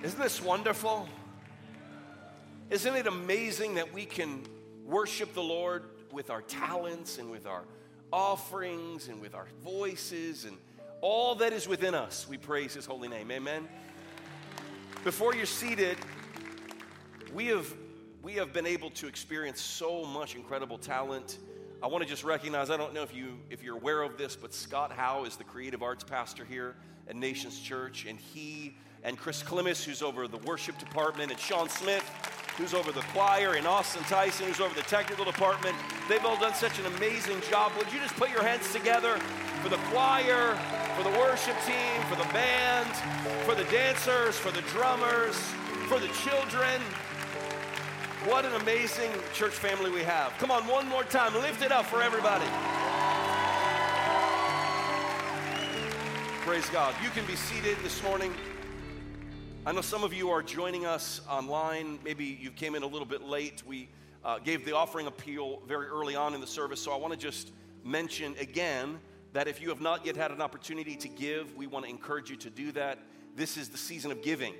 Isn't this wonderful? Isn't it amazing that we can worship the Lord with our talents and with our offerings and with our voices and all that is within us? We praise His holy name. Amen. Before you're seated, we have, we have been able to experience so much incredible talent. I want to just recognize, I don't know if, you, if you're aware of this, but Scott Howe is the creative arts pastor here at Nations Church, and he and Chris Klimis, who's over the worship department, and Sean Smith, who's over the choir, and Austin Tyson, who's over the technical department. They've all done such an amazing job. Would you just put your hands together for the choir, for the worship team, for the band, for the dancers, for the drummers, for the children? What an amazing church family we have. Come on, one more time. Lift it up for everybody. Praise God. You can be seated this morning. I know some of you are joining us online. Maybe you came in a little bit late. We uh, gave the offering appeal very early on in the service, so I want to just mention again that if you have not yet had an opportunity to give, we want to encourage you to do that. This is the season of giving.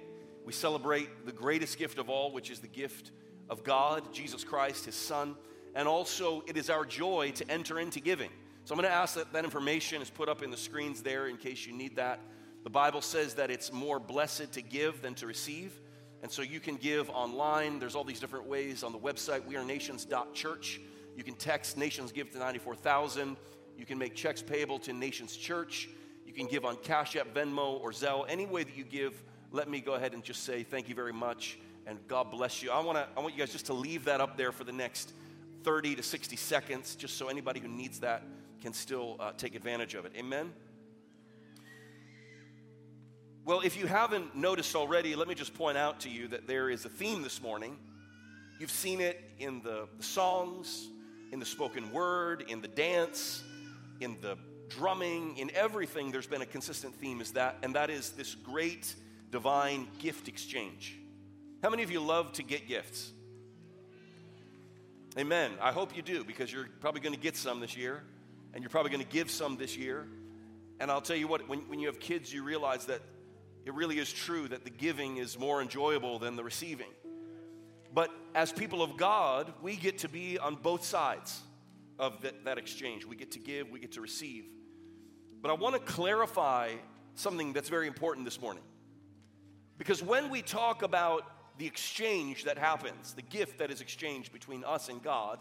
We celebrate the greatest gift of all, which is the gift of God, Jesus Christ, His Son. And also, it is our joy to enter into giving. So I'm going to ask that that information is put up in the screens there in case you need that. The Bible says that it's more blessed to give than to receive. And so you can give online. There's all these different ways on the website, wearenations.church. You can text Nations Give to 94,000. You can make checks payable to Nations Church. You can give on Cash App, Venmo, or Zelle. Any way that you give, let me go ahead and just say thank you very much and God bless you. I, wanna, I want you guys just to leave that up there for the next 30 to 60 seconds, just so anybody who needs that can still uh, take advantage of it. Amen? Well, if you haven't noticed already, let me just point out to you that there is a theme this morning. You've seen it in the songs, in the spoken word, in the dance, in the drumming, in everything. There's been a consistent theme, is that, and that is this great divine gift exchange. How many of you love to get gifts? Amen. I hope you do because you're probably going to get some this year and you're probably going to give some this year. And I'll tell you what, when, when you have kids, you realize that it really is true that the giving is more enjoyable than the receiving. But as people of God, we get to be on both sides of that, that exchange. We get to give, we get to receive. But I want to clarify something that's very important this morning. Because when we talk about the exchange that happens, the gift that is exchanged between us and God,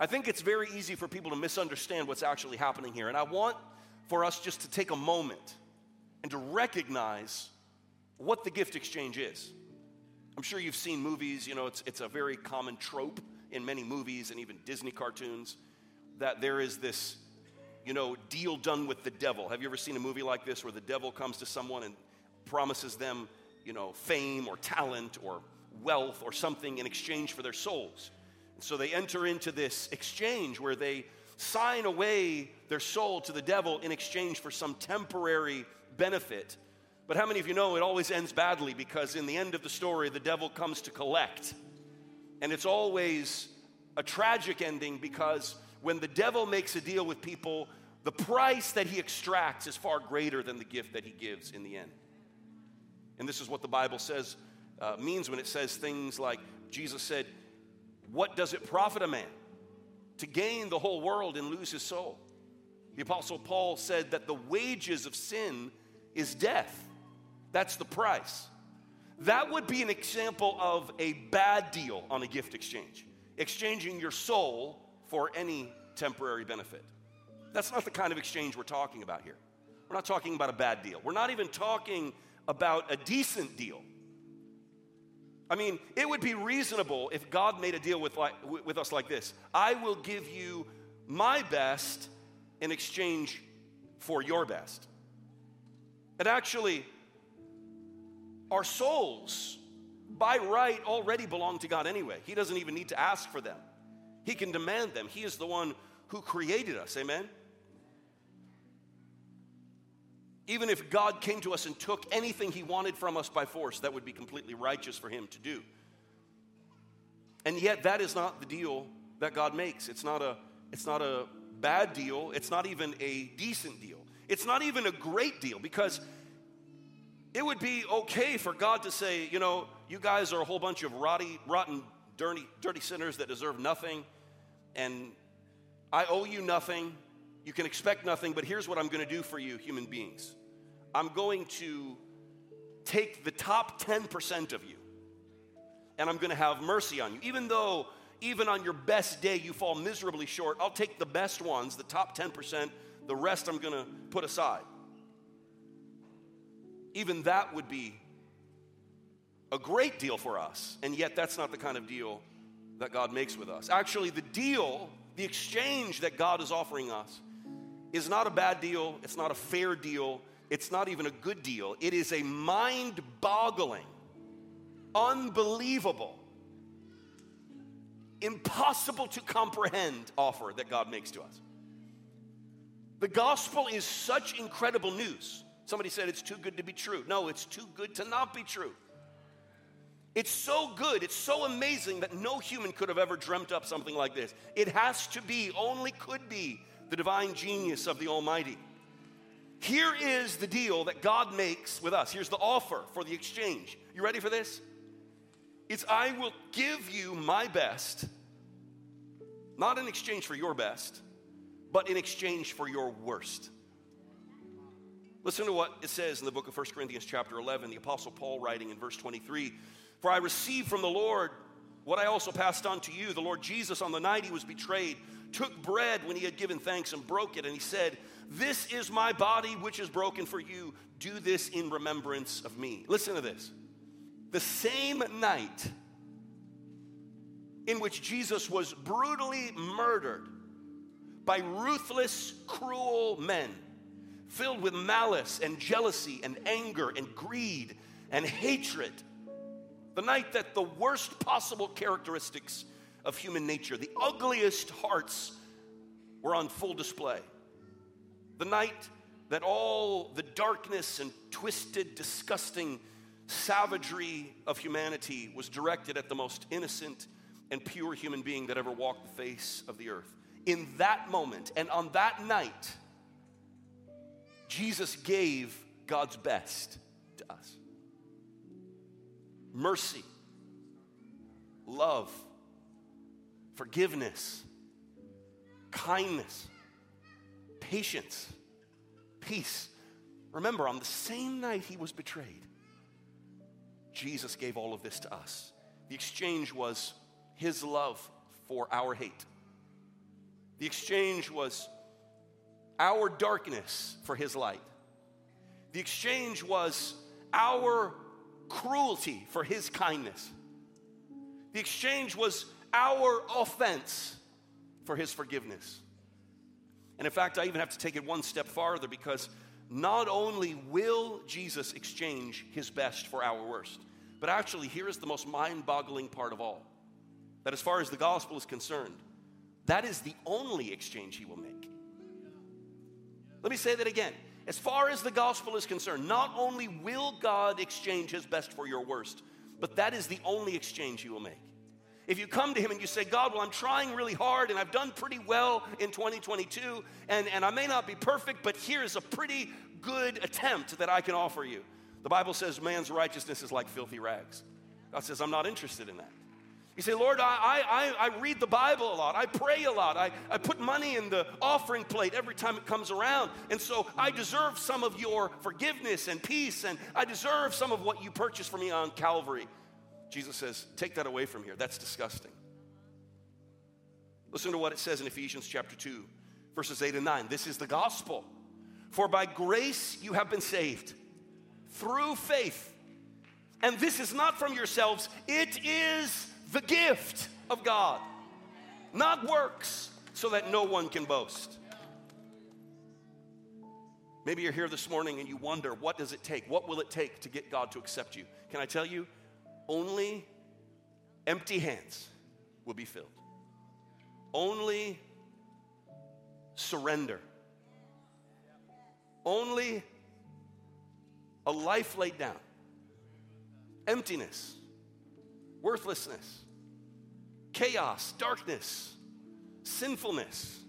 I think it's very easy for people to misunderstand what's actually happening here. And I want for us just to take a moment and to recognize what the gift exchange is. I'm sure you've seen movies, you know, it's, it's a very common trope in many movies and even Disney cartoons that there is this, you know, deal done with the devil. Have you ever seen a movie like this where the devil comes to someone and promises them, you know, fame or talent or wealth or something in exchange for their souls? And so they enter into this exchange where they sign away their soul to the devil in exchange for some temporary benefit. But how many of you know it always ends badly because in the end of the story, the devil comes to collect. And it's always a tragic ending because when the devil makes a deal with people, the price that he extracts is far greater than the gift that he gives in the end. And this is what the Bible says, uh, means when it says things like Jesus said, What does it profit a man to gain the whole world and lose his soul? The Apostle Paul said that the wages of sin is death. That's the price. That would be an example of a bad deal on a gift exchange, exchanging your soul for any temporary benefit. That's not the kind of exchange we're talking about here. We're not talking about a bad deal. We're not even talking about a decent deal. I mean, it would be reasonable if God made a deal with, like, with us like this I will give you my best in exchange for your best. And actually, our souls, by right, already belong to God anyway. He doesn't even need to ask for them, He can demand them. He is the one who created us. Amen? Even if God came to us and took anything He wanted from us by force, that would be completely righteous for Him to do. And yet, that is not the deal that God makes. It's not a, it's not a bad deal. It's not even a decent deal. It's not even a great deal because it would be okay for God to say, you know, you guys are a whole bunch of rotty, rotten, dirty, dirty sinners that deserve nothing, and I owe you nothing. You can expect nothing, but here's what I'm going to do for you, human beings. I'm going to take the top 10% of you, and I'm going to have mercy on you. Even though, even on your best day, you fall miserably short, I'll take the best ones, the top 10%, the rest I'm going to put aside even that would be a great deal for us. And yet, that's not the kind of deal that God makes with us. Actually, the deal, the exchange that God is offering us, is not a bad deal. It's not a fair deal. It's not even a good deal. It is a mind boggling, unbelievable, impossible to comprehend offer that God makes to us. The gospel is such incredible news Somebody said it's too good to be true. No, it's too good to not be true. It's so good, it's so amazing that no human could have ever dreamt up something like this. It has to be, only could be, the divine genius of the Almighty. Here is the deal that God makes with us. Here's the offer for the exchange. You ready for this? It's I will give you my best, not in exchange for your best, but in exchange for your worst. Listen to what it says in the book of 1 Corinthians, chapter 11, the Apostle Paul writing in verse 23 For I received from the Lord what I also passed on to you. The Lord Jesus, on the night he was betrayed, took bread when he had given thanks and broke it, and he said, This is my body which is broken for you. Do this in remembrance of me. Listen to this. The same night in which Jesus was brutally murdered by ruthless, cruel men filled with malice and jealousy and anger and greed and hatred. The night that the worst possible characteristics of human nature, the ugliest hearts, were on full display. The night that all the darkness and twisted, disgusting savagery of humanity was directed at the most innocent and pure human being that ever walked the face of the earth. In that moment and on that night, Jesus gave God's best to us mercy, love, forgiveness, kindness, patience, peace. Remember, on the same night he was betrayed, Jesus gave all of this to us. The exchange was his love for our hate. The exchange was our darkness for his light. The exchange was our cruelty for his kindness. The exchange was our offense for his forgiveness. And in fact, I even have to take it one step farther because not only will Jesus exchange his best for our worst, but actually, here is the most mind boggling part of all that as far as the gospel is concerned, that is the only exchange he will make. Let me say that again. As far as the gospel is concerned, not only will God exchange his best for your worst, but that is the only exchange he will make. If you come to him and you say, God, well, I'm trying really hard and I've done pretty well in 2022, and, and I may not be perfect, but here's a pretty good attempt that I can offer you. The Bible says man's righteousness is like filthy rags. God says, I'm not interested in that. You say, Lord, I, I, I read the Bible a lot. I pray a lot. I, I put money in the offering plate every time it comes around. And so I deserve some of your forgiveness and peace, and I deserve some of what you purchased for me on Calvary. Jesus says, Take that away from here. That's disgusting. Listen to what it says in Ephesians chapter 2, verses 8 and 9. This is the gospel. For by grace you have been saved through faith. And this is not from yourselves, it is the gift of God, not works, so that no one can boast. Maybe you're here this morning and you wonder, what does it take? What will it take to get God to accept you? Can I tell you? Only empty hands will be filled. Only surrender. Only a life laid down. Emptiness worthlessness, chaos, darkness, sinfulness.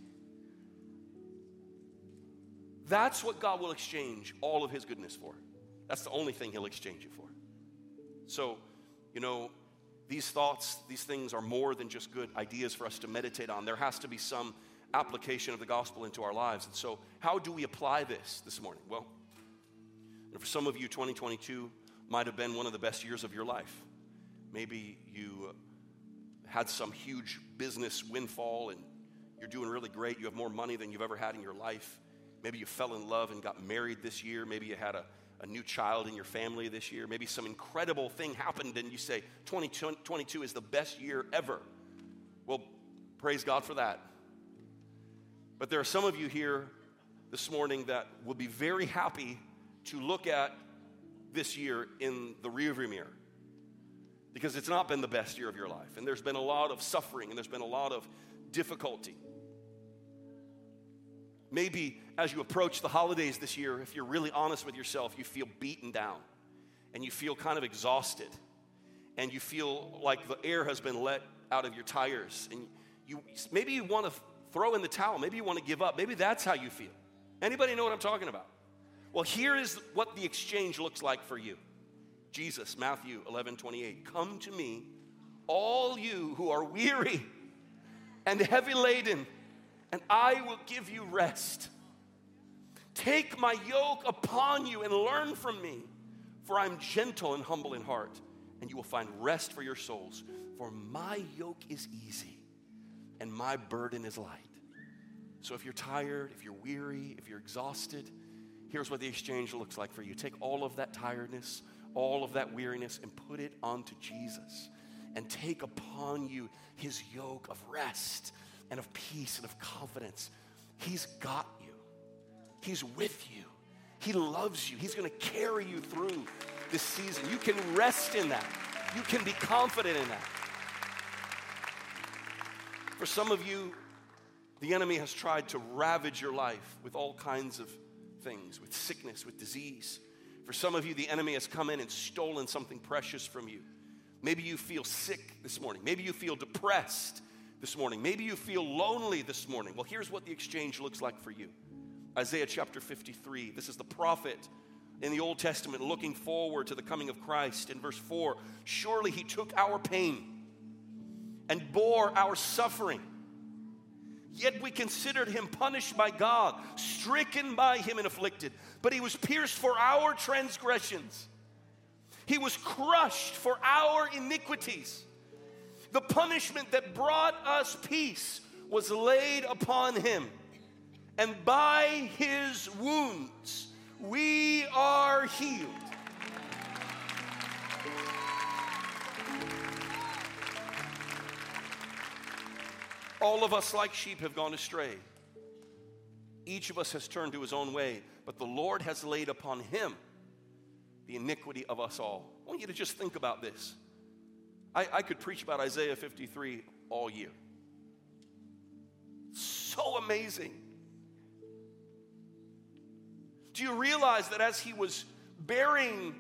That's what God will exchange all of His goodness for. That's the only thing He'll exchange it for. So, you know, these thoughts, these things are more than just good ideas for us to meditate on. There has to be some application of the gospel into our lives. And so, how do we apply this this morning? Well, for some of you, 2022 might have been one of the best years of your life. Maybe you had some huge business windfall and you're doing really great. You have more money than you've ever had in your life. Maybe you fell in love and got married this year. Maybe you had a, a new child in your family this year. Maybe some incredible thing happened and you say, 2022 is the best year ever. Well, praise God for that. But there are some of you here this morning that will be very happy to look at this year in the rearview mirror because it's not been the best year of your life. And there's been a lot of suffering and there's been a lot of difficulty. Maybe as you approach the holidays this year, if you're really honest with yourself, you feel beaten down and you feel kind of exhausted and you feel like the air has been let out of your tires and you maybe you want to throw in the towel, maybe you want to give up. Maybe that's how you feel. Anybody know what I'm talking about? Well, here is what the exchange looks like for you. Jesus, Matthew 11, 28. Come to me, all you who are weary and heavy laden, and I will give you rest. Take my yoke upon you and learn from me, for I'm gentle and humble in heart, and you will find rest for your souls. For my yoke is easy and my burden is light. So if you're tired, if you're weary, if you're exhausted, here's what the exchange looks like for you. Take all of that tiredness, all of that weariness, and put it onto Jesus. And take upon you his yoke of rest and of peace and of confidence. He's got you, he's with you, he loves you, he's gonna carry you through this season. You can rest in that, you can be confident in that. For some of you, the enemy has tried to ravage your life with all kinds of things, with sickness, with disease. For some of you, the enemy has come in and stolen something precious from you. Maybe you feel sick this morning. Maybe you feel depressed this morning. Maybe you feel lonely this morning. Well, here's what the exchange looks like for you Isaiah chapter 53. This is the prophet in the Old Testament looking forward to the coming of Christ. In verse 4, surely he took our pain and bore our suffering. Yet we considered him punished by God, stricken by him and afflicted. But he was pierced for our transgressions, he was crushed for our iniquities. The punishment that brought us peace was laid upon him, and by his wounds we are healed. All of us, like sheep, have gone astray. Each of us has turned to his own way, but the Lord has laid upon him the iniquity of us all. I want you to just think about this. I, I could preach about Isaiah 53 all year. So amazing. Do you realize that as he was bearing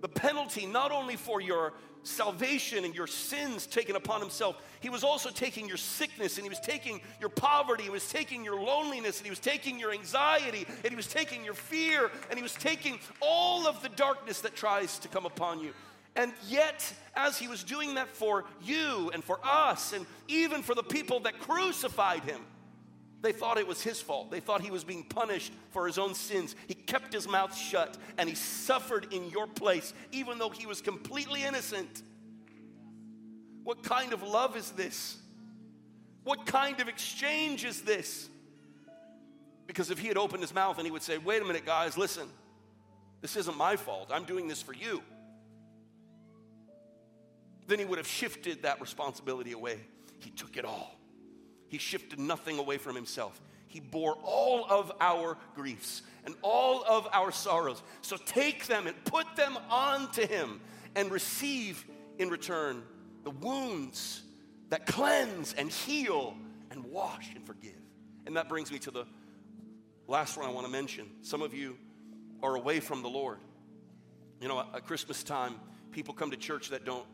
the penalty not only for your salvation and your sins taken upon himself, he was also taking your sickness and he was taking your poverty, he was taking your loneliness and he was taking your anxiety and he was taking your fear and he was taking all of the darkness that tries to come upon you. And yet, as he was doing that for you and for us, and even for the people that crucified him, they thought it was his fault. They thought he was being punished for his own sins. He kept his mouth shut and he suffered in your place, even though he was completely innocent. What kind of love is this? What kind of exchange is this? Because if he had opened his mouth and he would say, Wait a minute, guys, listen, this isn't my fault. I'm doing this for you. Then he would have shifted that responsibility away. He took it all. He shifted nothing away from himself. He bore all of our griefs and all of our sorrows. So take them and put them onto him and receive in return the wounds that cleanse and heal and wash and forgive. And that brings me to the last one I want to mention. Some of you are away from the Lord. You know, at Christmas time, people come to church that don't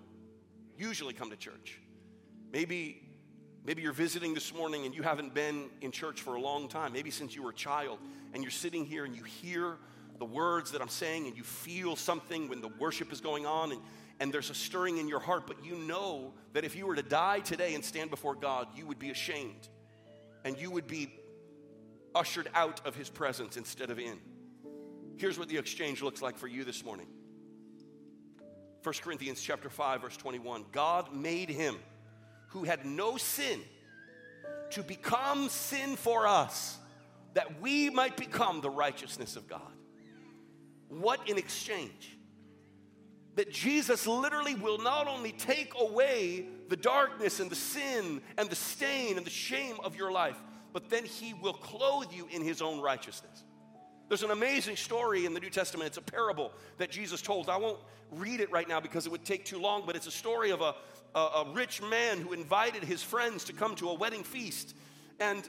usually come to church. Maybe Maybe you're visiting this morning and you haven't been in church for a long time, maybe since you were a child, and you're sitting here and you hear the words that I'm saying and you feel something when the worship is going on and, and there's a stirring in your heart, but you know that if you were to die today and stand before God, you would be ashamed and you would be ushered out of his presence instead of in. Here's what the exchange looks like for you this morning. 1 Corinthians chapter 5 verse 21. God made him who had no sin to become sin for us that we might become the righteousness of God. What in exchange? That Jesus literally will not only take away the darkness and the sin and the stain and the shame of your life, but then he will clothe you in his own righteousness. There's an amazing story in the New Testament. It's a parable that Jesus told. I won't read it right now because it would take too long, but it's a story of a, a, a rich man who invited his friends to come to a wedding feast. And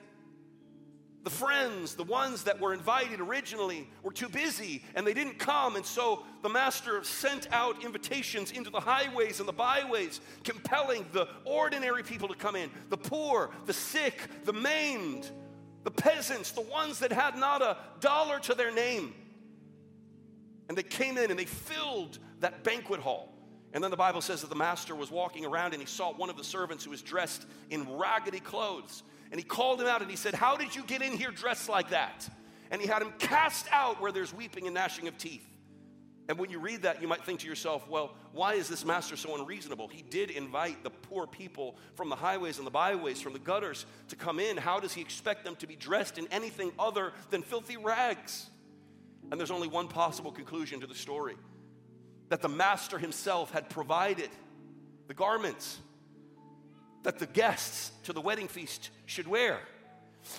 the friends, the ones that were invited originally, were too busy and they didn't come. And so the master sent out invitations into the highways and the byways, compelling the ordinary people to come in the poor, the sick, the maimed, the peasants, the ones that had not a dollar to their name. And they came in and they filled that banquet hall. And then the Bible says that the master was walking around and he saw one of the servants who was dressed in raggedy clothes. And he called him out and he said, How did you get in here dressed like that? And he had him cast out where there's weeping and gnashing of teeth. And when you read that, you might think to yourself, well, why is this master so unreasonable? He did invite the poor people from the highways and the byways, from the gutters, to come in. How does he expect them to be dressed in anything other than filthy rags? And there's only one possible conclusion to the story that the master himself had provided the garments that the guests to the wedding feast should wear.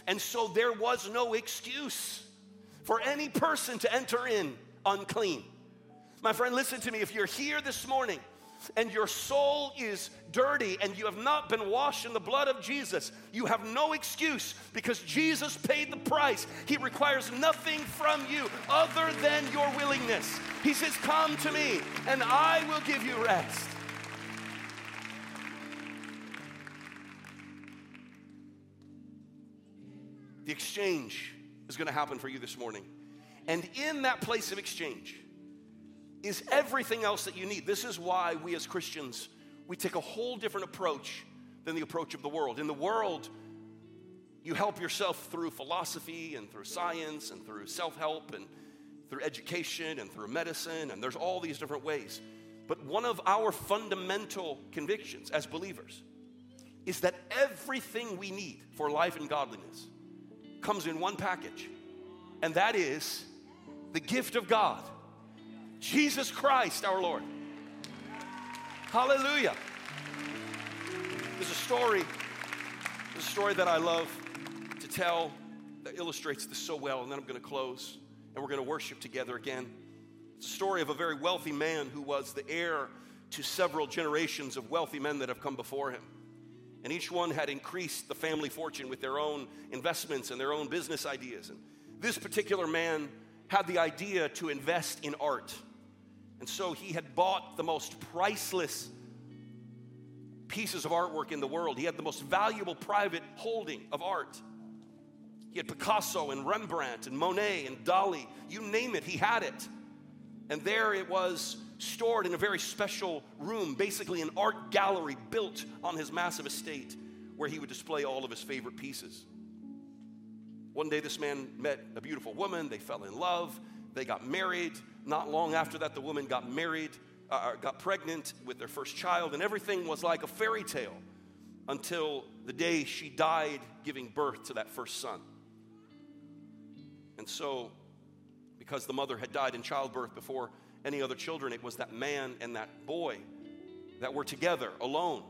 And so there was no excuse for any person to enter in unclean. My friend, listen to me. If you're here this morning and your soul is dirty and you have not been washed in the blood of Jesus, you have no excuse because Jesus paid the price. He requires nothing from you other than your willingness. He says, Come to me and I will give you rest. The exchange is going to happen for you this morning. And in that place of exchange, is everything else that you need. This is why we as Christians, we take a whole different approach than the approach of the world. In the world, you help yourself through philosophy and through science and through self help and through education and through medicine, and there's all these different ways. But one of our fundamental convictions as believers is that everything we need for life and godliness comes in one package, and that is the gift of God Jesus Christ our Lord. Hallelujah. There's a story, there's a story that I love to tell that illustrates this so well, and then I'm going to close and we're going to worship together again. It's a story of a very wealthy man who was the heir to several generations of wealthy men that have come before him. And each one had increased the family fortune with their own investments and their own business ideas. And this particular man had the idea to invest in art. And so he had bought the most priceless pieces of artwork in the world. He had the most valuable private holding of art. He had Picasso and Rembrandt and Monet and Dali, you name it, he had it. And there it was stored in a very special room, basically an art gallery built on his massive estate where he would display all of his favorite pieces. One day, this man met a beautiful woman, they fell in love, they got married. Not long after that, the woman got married, uh, uh, got pregnant with their first child, and everything was like a fairy tale until the day she died giving birth to that first son. And so, because the mother had died in childbirth before any other children, it was that man and that boy that were together alone.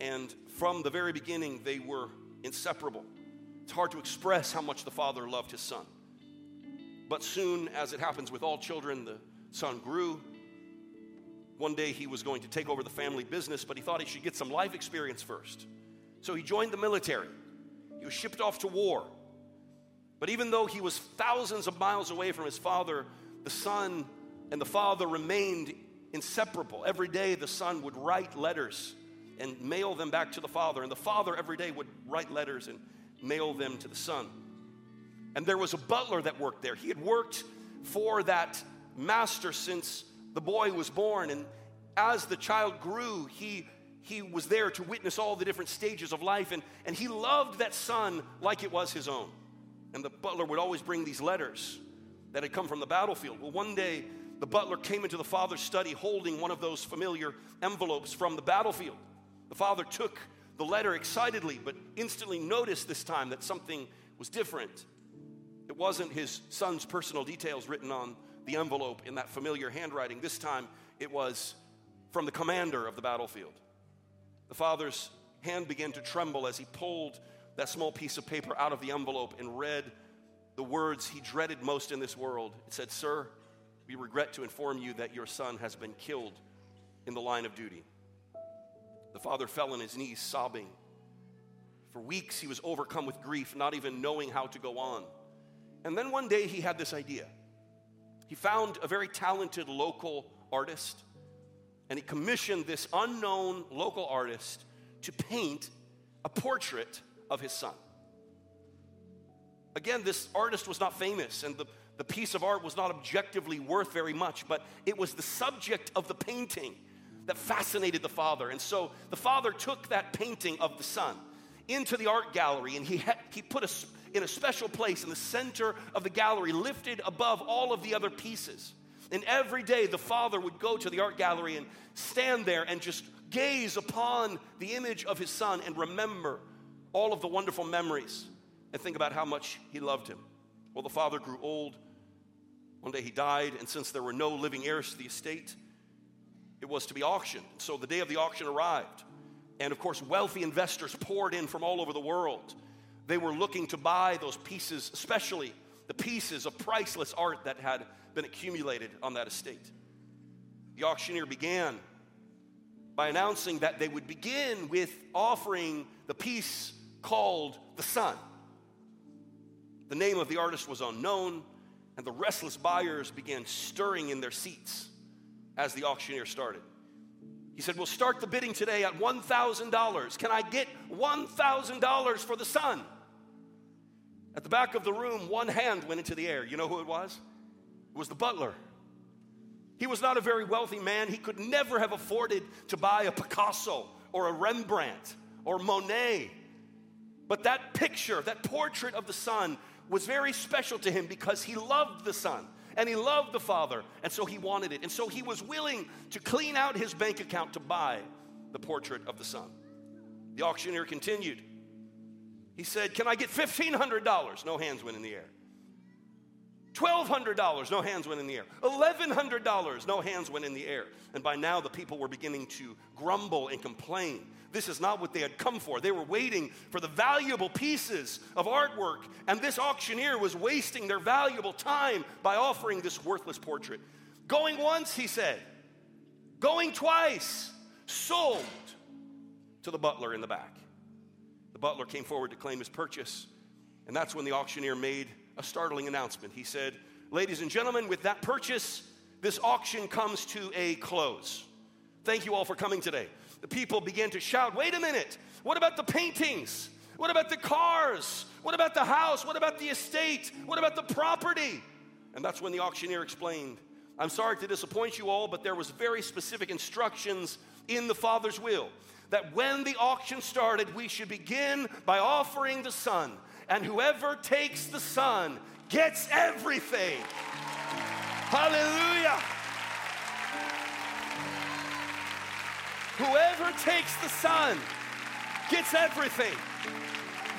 And from the very beginning, they were inseparable. It's hard to express how much the father loved his son. But soon, as it happens with all children, the son grew. One day he was going to take over the family business, but he thought he should get some life experience first. So he joined the military. He was shipped off to war. But even though he was thousands of miles away from his father, the son and the father remained inseparable. Every day the son would write letters and mail them back to the father, and the father every day would write letters and mail them to the son. And there was a butler that worked there. He had worked for that master since the boy was born. And as the child grew, he, he was there to witness all the different stages of life. And, and he loved that son like it was his own. And the butler would always bring these letters that had come from the battlefield. Well, one day, the butler came into the father's study holding one of those familiar envelopes from the battlefield. The father took the letter excitedly, but instantly noticed this time that something was different. It wasn't his son's personal details written on the envelope in that familiar handwriting. This time it was from the commander of the battlefield. The father's hand began to tremble as he pulled that small piece of paper out of the envelope and read the words he dreaded most in this world. It said, Sir, we regret to inform you that your son has been killed in the line of duty. The father fell on his knees, sobbing. For weeks, he was overcome with grief, not even knowing how to go on. And then one day, he had this idea. He found a very talented local artist, and he commissioned this unknown local artist to paint a portrait of his son. Again, this artist was not famous, and the, the piece of art was not objectively worth very much, but it was the subject of the painting that fascinated the father. And so the father took that painting of the son into the art gallery, and he, ha- he put a, in a special place in the center of the gallery, lifted above all of the other pieces. And every day the father would go to the art gallery and stand there and just gaze upon the image of his son and remember all of the wonderful memories and think about how much he loved him. Well, the father grew old. One day he died, and since there were no living heirs to the estate, it was to be auctioned. So the day of the auction arrived. And of course, wealthy investors poured in from all over the world. They were looking to buy those pieces, especially the pieces of priceless art that had been accumulated on that estate. The auctioneer began by announcing that they would begin with offering the piece called the son. The name of the artist was unknown, and the restless buyers began stirring in their seats as the auctioneer started. He said, We'll start the bidding today at $1,000. Can I get $1,000 for the son? At the back of the room, one hand went into the air. You know who it was? It was the butler. He was not a very wealthy man. He could never have afforded to buy a Picasso or a Rembrandt or Monet. But that picture, that portrait of the son, was very special to him because he loved the Son and he loved the Father, and so he wanted it. And so he was willing to clean out his bank account to buy the portrait of the Son. The auctioneer continued. He said, Can I get $1,500? No hands went in the air. $1,200, no hands went in the air. $1,100, no hands went in the air. And by now, the people were beginning to grumble and complain. This is not what they had come for. They were waiting for the valuable pieces of artwork, and this auctioneer was wasting their valuable time by offering this worthless portrait. Going once, he said, going twice, sold to the butler in the back. The butler came forward to claim his purchase, and that's when the auctioneer made a startling announcement. He said, Ladies and gentlemen, with that purchase, this auction comes to a close. Thank you all for coming today. The people began to shout, Wait a minute, what about the paintings? What about the cars? What about the house? What about the estate? What about the property? And that's when the auctioneer explained, I'm sorry to disappoint you all, but there was very specific instructions in the Father's will that when the auction started, we should begin by offering the Son and whoever takes the Son gets everything. Hallelujah. Whoever takes the Son gets everything.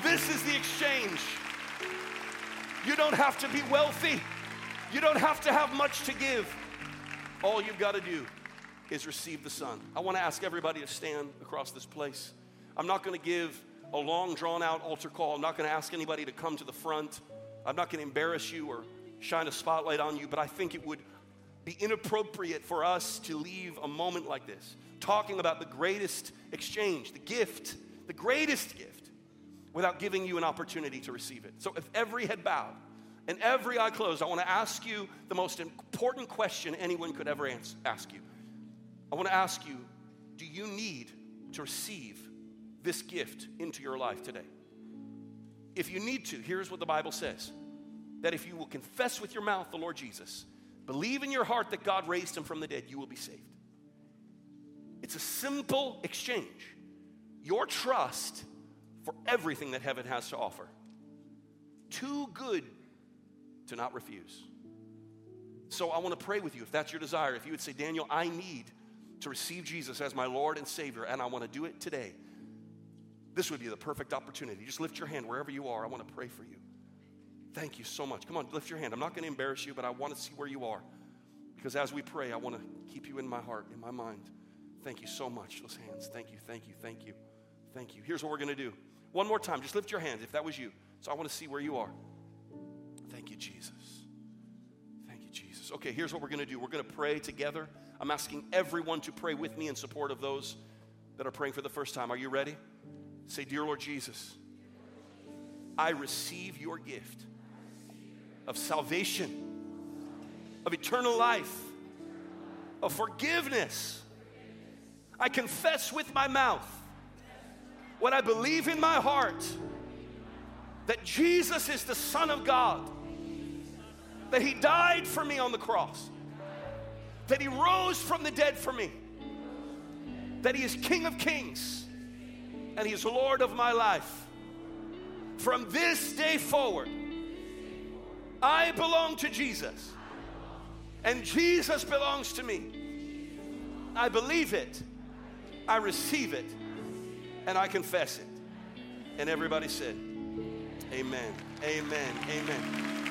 This is the exchange. You don't have to be wealthy, you don't have to have much to give. All you've got to do is receive the Son. I want to ask everybody to stand across this place. I'm not going to give a long, drawn out altar call. I'm not going to ask anybody to come to the front. I'm not going to embarrass you or shine a spotlight on you, but I think it would be inappropriate for us to leave a moment like this talking about the greatest exchange, the gift, the greatest gift, without giving you an opportunity to receive it. So if every head bowed and every eye closed, I want to ask you the most important question anyone could ever ask you. I want to ask you do you need to receive this gift into your life today. If you need to, here's what the Bible says that if you will confess with your mouth the Lord Jesus, believe in your heart that God raised him from the dead, you will be saved. It's a simple exchange. Your trust for everything that heaven has to offer. Too good to not refuse. So I want to pray with you if that's your desire. If you would say, Daniel, I need to receive Jesus as my Lord and Savior, and I want to do it today, this would be the perfect opportunity. Just lift your hand wherever you are. I want to pray for you. Thank you so much. Come on, lift your hand. I'm not going to embarrass you, but I want to see where you are. Because as we pray, I want to keep you in my heart, in my mind. Thank you so much. Those hands. Thank you, thank you, thank you, thank you. Here's what we're going to do. One more time. Just lift your hands if that was you. So I want to see where you are. Thank you, Jesus. Thank you, Jesus. Okay, here's what we're going to do. We're going to pray together. I'm asking everyone to pray with me in support of those that are praying for the first time. Are you ready? Say, Dear Lord Jesus, I receive your gift of salvation, of eternal life, of forgiveness. I confess with my mouth what I believe in my heart that Jesus is the Son of God, that He died for me on the cross, that He rose from the dead for me, that He is King of Kings and He's Lord of my life. From this day forward, I belong to Jesus, and Jesus belongs to me. I believe it, I receive it, and I confess it. And everybody said, Amen, amen, amen.